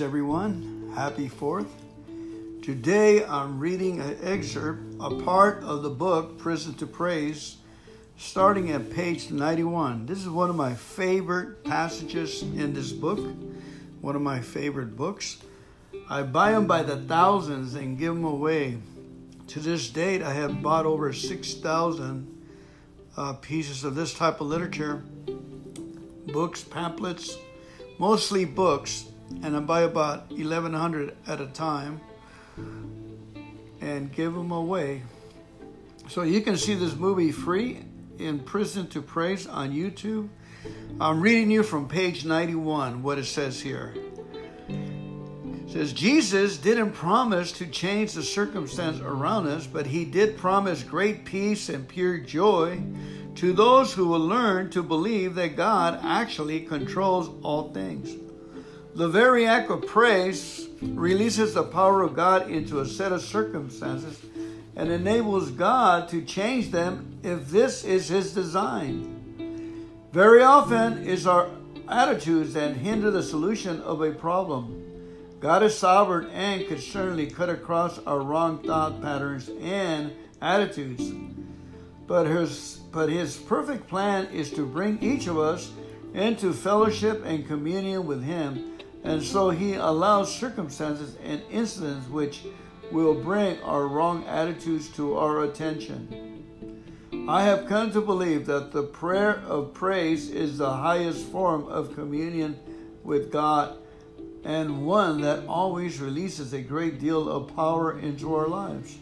Everyone. Happy 4th. Today I'm reading an excerpt, a part of the book Prison to Praise, starting at page 91. This is one of my favorite passages in this book, one of my favorite books. I buy them by the thousands and give them away. To this date, I have bought over 6,000 uh, pieces of this type of literature books, pamphlets, mostly books and I buy about 1100 at a time and give them away. So you can see this movie free in Prison to Praise on YouTube. I'm reading you from page 91 what it says here. It says Jesus didn't promise to change the circumstance around us, but he did promise great peace and pure joy to those who will learn to believe that God actually controls all things. The very act of praise releases the power of God into a set of circumstances and enables God to change them if this is His design. Very often, it's our attitudes that hinder the solution of a problem. God is sovereign and can certainly cut across our wrong thought patterns and attitudes. But his, but his perfect plan is to bring each of us into fellowship and communion with Him and so he allows circumstances and incidents which will bring our wrong attitudes to our attention. I have come to believe that the prayer of praise is the highest form of communion with God and one that always releases a great deal of power into our lives.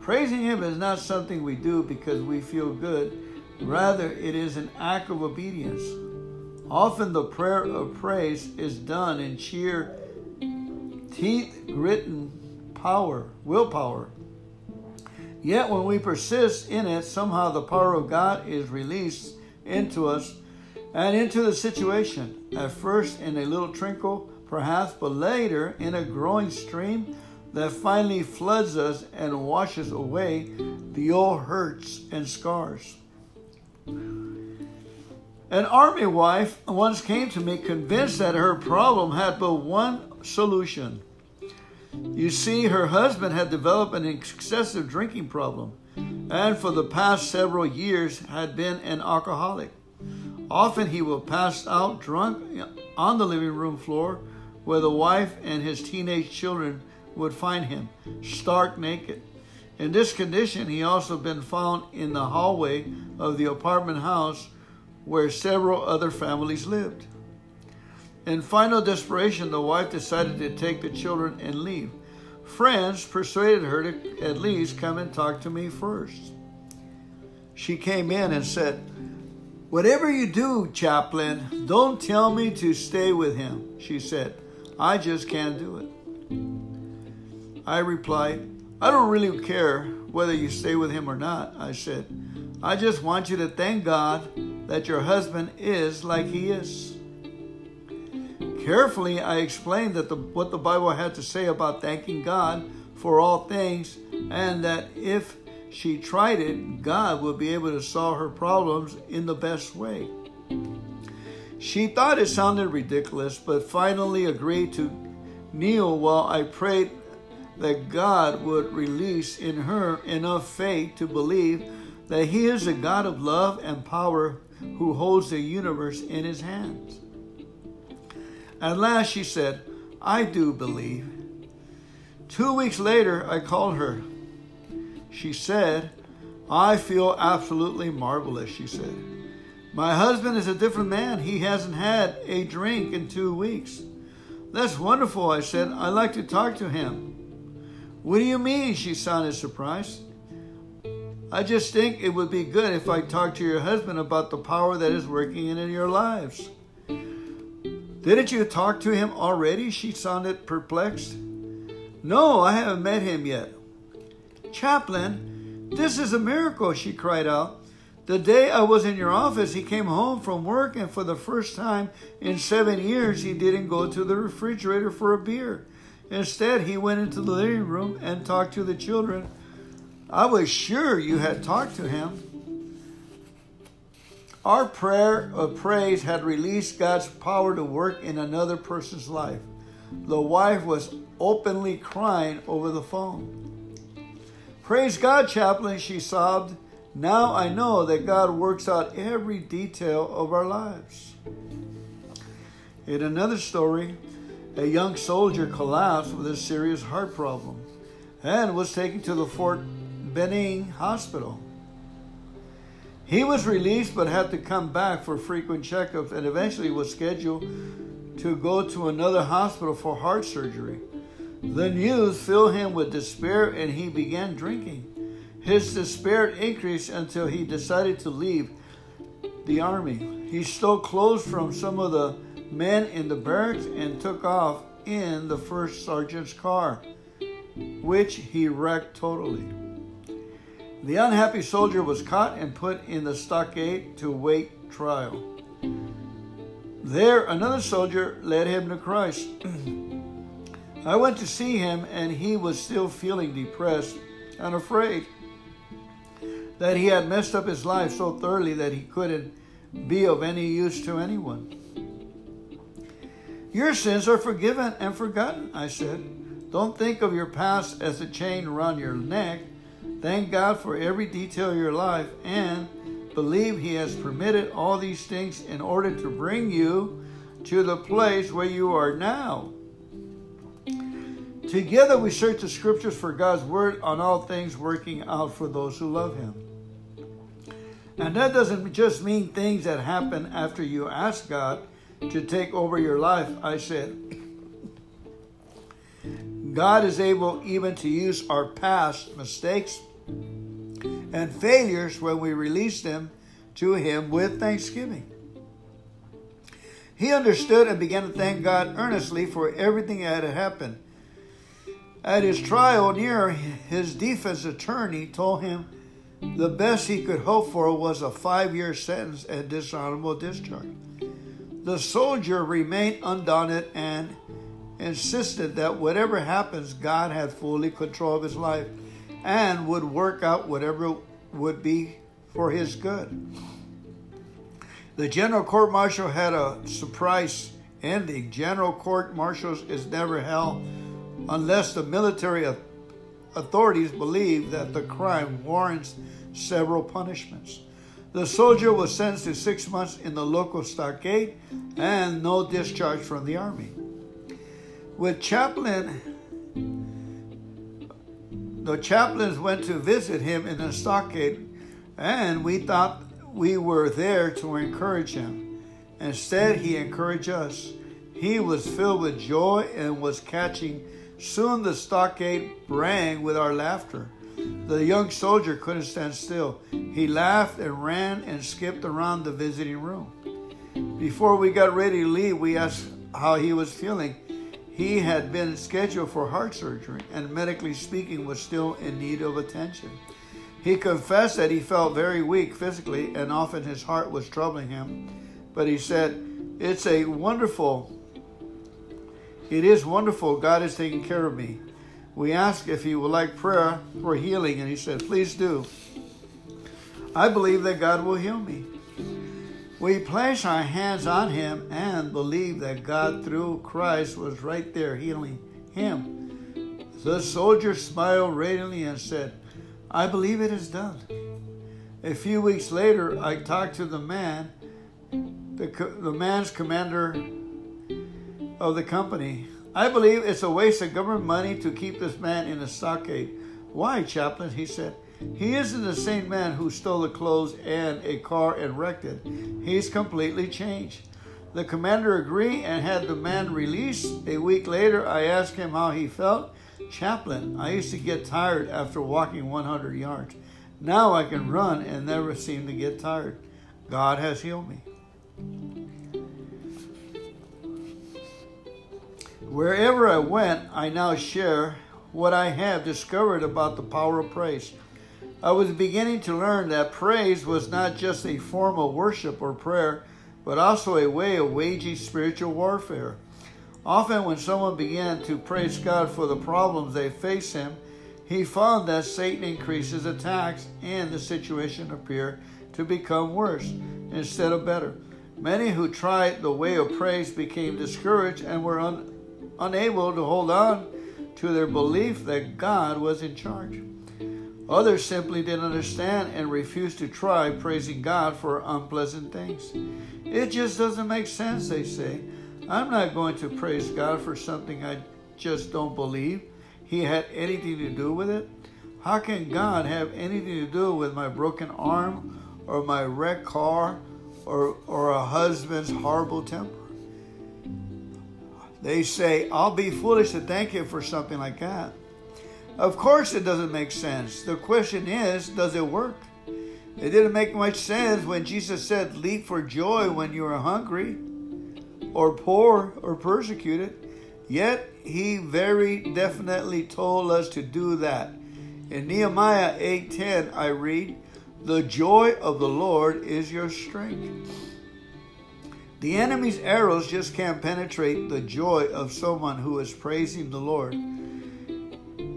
Praising Him is not something we do because we feel good, rather, it is an act of obedience. Often the prayer of praise is done in sheer teeth gritting power, willpower. Yet when we persist in it, somehow the power of God is released into us and into the situation. At first in a little trickle, perhaps, but later in a growing stream that finally floods us and washes away the old hurts and scars. An army wife once came to me convinced that her problem had but one solution. You see, her husband had developed an excessive drinking problem and for the past several years had been an alcoholic. Often he would pass out drunk on the living room floor where the wife and his teenage children would find him, stark naked. In this condition, he also been found in the hallway of the apartment house where several other families lived. In final desperation, the wife decided to take the children and leave. Friends persuaded her to at least come and talk to me first. She came in and said, Whatever you do, chaplain, don't tell me to stay with him, she said. I just can't do it. I replied, I don't really care whether you stay with him or not, I said. I just want you to thank God that your husband is like he is. Carefully, I explained that the, what the Bible had to say about thanking God for all things, and that if she tried it, God would be able to solve her problems in the best way. She thought it sounded ridiculous, but finally agreed to kneel while I prayed that God would release in her enough faith to believe that He is a God of love and power who holds the universe in his hands. At last she said, I do believe. Two weeks later, I called her. She said, I feel absolutely marvelous, she said. My husband is a different man. He hasn't had a drink in two weeks. That's wonderful, I said. I'd like to talk to him. What do you mean? She sounded surprised. I just think it would be good if I talked to your husband about the power that is working in your lives. Didn't you talk to him already? She sounded perplexed. No, I haven't met him yet. Chaplain, this is a miracle, she cried out. The day I was in your office, he came home from work, and for the first time in seven years, he didn't go to the refrigerator for a beer. Instead, he went into the living room and talked to the children I was sure you had talked to him. Our prayer of praise had released God's power to work in another person's life. the wife was openly crying over the phone. Praise God, chaplain, she sobbed. Now I know that God works out every detail of our lives. In another story, a young soldier collapsed with a serious heart problem and was taken to the Fort Benning Hospital. He was released but had to come back for frequent checkups and eventually was scheduled to go to another hospital for heart surgery. The news filled him with despair and he began drinking. His despair increased until he decided to leave the army. He stole clothes from some of the men in the barracks and took off in the first sergeant's car, which he wrecked totally. The unhappy soldier was caught and put in the stockade to wait trial. There, another soldier led him to Christ. I went to see him, and he was still feeling depressed and afraid that he had messed up his life so thoroughly that he couldn't be of any use to anyone. Your sins are forgiven and forgotten, I said. Don't think of your past as a chain around your neck. Thank God for every detail of your life and believe He has permitted all these things in order to bring you to the place where you are now. Together we search the scriptures for God's word on all things working out for those who love Him. And that doesn't just mean things that happen after you ask God to take over your life. I said, God is able even to use our past mistakes and failures when we release them to Him with thanksgiving. He understood and began to thank God earnestly for everything that had happened. At his trial near, his defense attorney told him the best he could hope for was a five year sentence and dishonorable discharge. The soldier remained undaunted and insisted that whatever happens, God had fully control of his life and would work out whatever would be for his good. The general court martial had a surprise ending. General court martials is never held unless the military authorities believe that the crime warrants several punishments. The soldier was sentenced to six months in the local stockade and no discharge from the army. With chaplain, the chaplains went to visit him in the stockade, and we thought we were there to encourage him. Instead, he encouraged us. He was filled with joy and was catching Soon the stockade rang with our laughter. The young soldier couldn't stand still. He laughed and ran and skipped around the visiting room. Before we got ready to leave, we asked how he was feeling. He had been scheduled for heart surgery and, medically speaking, was still in need of attention. He confessed that he felt very weak physically and often his heart was troubling him. But he said, It's a wonderful it is wonderful. God is taking care of me. We asked if he would like prayer for healing, and he said, Please do. I believe that God will heal me. We place our hands on him and believe that God, through Christ, was right there healing him. The soldier smiled radiantly and said, I believe it is done. A few weeks later, I talked to the man, the, the man's commander of the company. I believe it's a waste of government money to keep this man in a stockade. Why, chaplain? He said. He isn't the same man who stole the clothes and a car and wrecked it. He's completely changed. The commander agreed and had the man released. A week later, I asked him how he felt. Chaplain, I used to get tired after walking 100 yards. Now I can run and never seem to get tired. God has healed me. Wherever I went, I now share what I have discovered about the power of praise. I was beginning to learn that praise was not just a form of worship or prayer, but also a way of waging spiritual warfare. Often, when someone began to praise God for the problems they face him, he found that Satan increases attacks and the situation appeared to become worse instead of better. Many who tried the way of praise became discouraged and were un- unable to hold on to their belief that God was in charge. Others simply didn't understand and refused to try praising God for unpleasant things. It just doesn't make sense, they say. I'm not going to praise God for something I just don't believe He had anything to do with it. How can God have anything to do with my broken arm or my wrecked car or, or a husband's horrible temper? They say, I'll be foolish to thank Him for something like that. Of course, it doesn't make sense. The question is, does it work? It didn't make much sense when Jesus said, Leap for joy when you are hungry, or poor, or persecuted. Yet, he very definitely told us to do that. In Nehemiah 8:10, I read, "The joy of the Lord is your strength." The enemy's arrows just can't penetrate the joy of someone who is praising the Lord.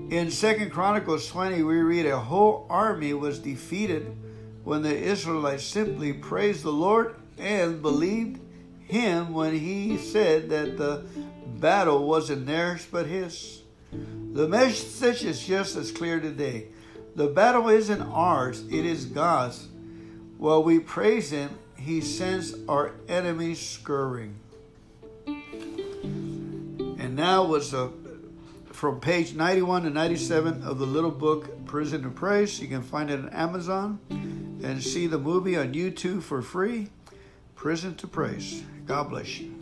In Second Chronicles 20, we read a whole army was defeated when the Israelites simply praised the Lord and believed him when he said that the battle wasn't theirs but his. The message is just as clear today. The battle isn't ours, it is God's. While we praise him, he sends our enemies scurrying. And now was a from page 91 to 97 of the little book Prison to Praise. You can find it on Amazon and see the movie on YouTube for free. Prison to Praise. God bless you.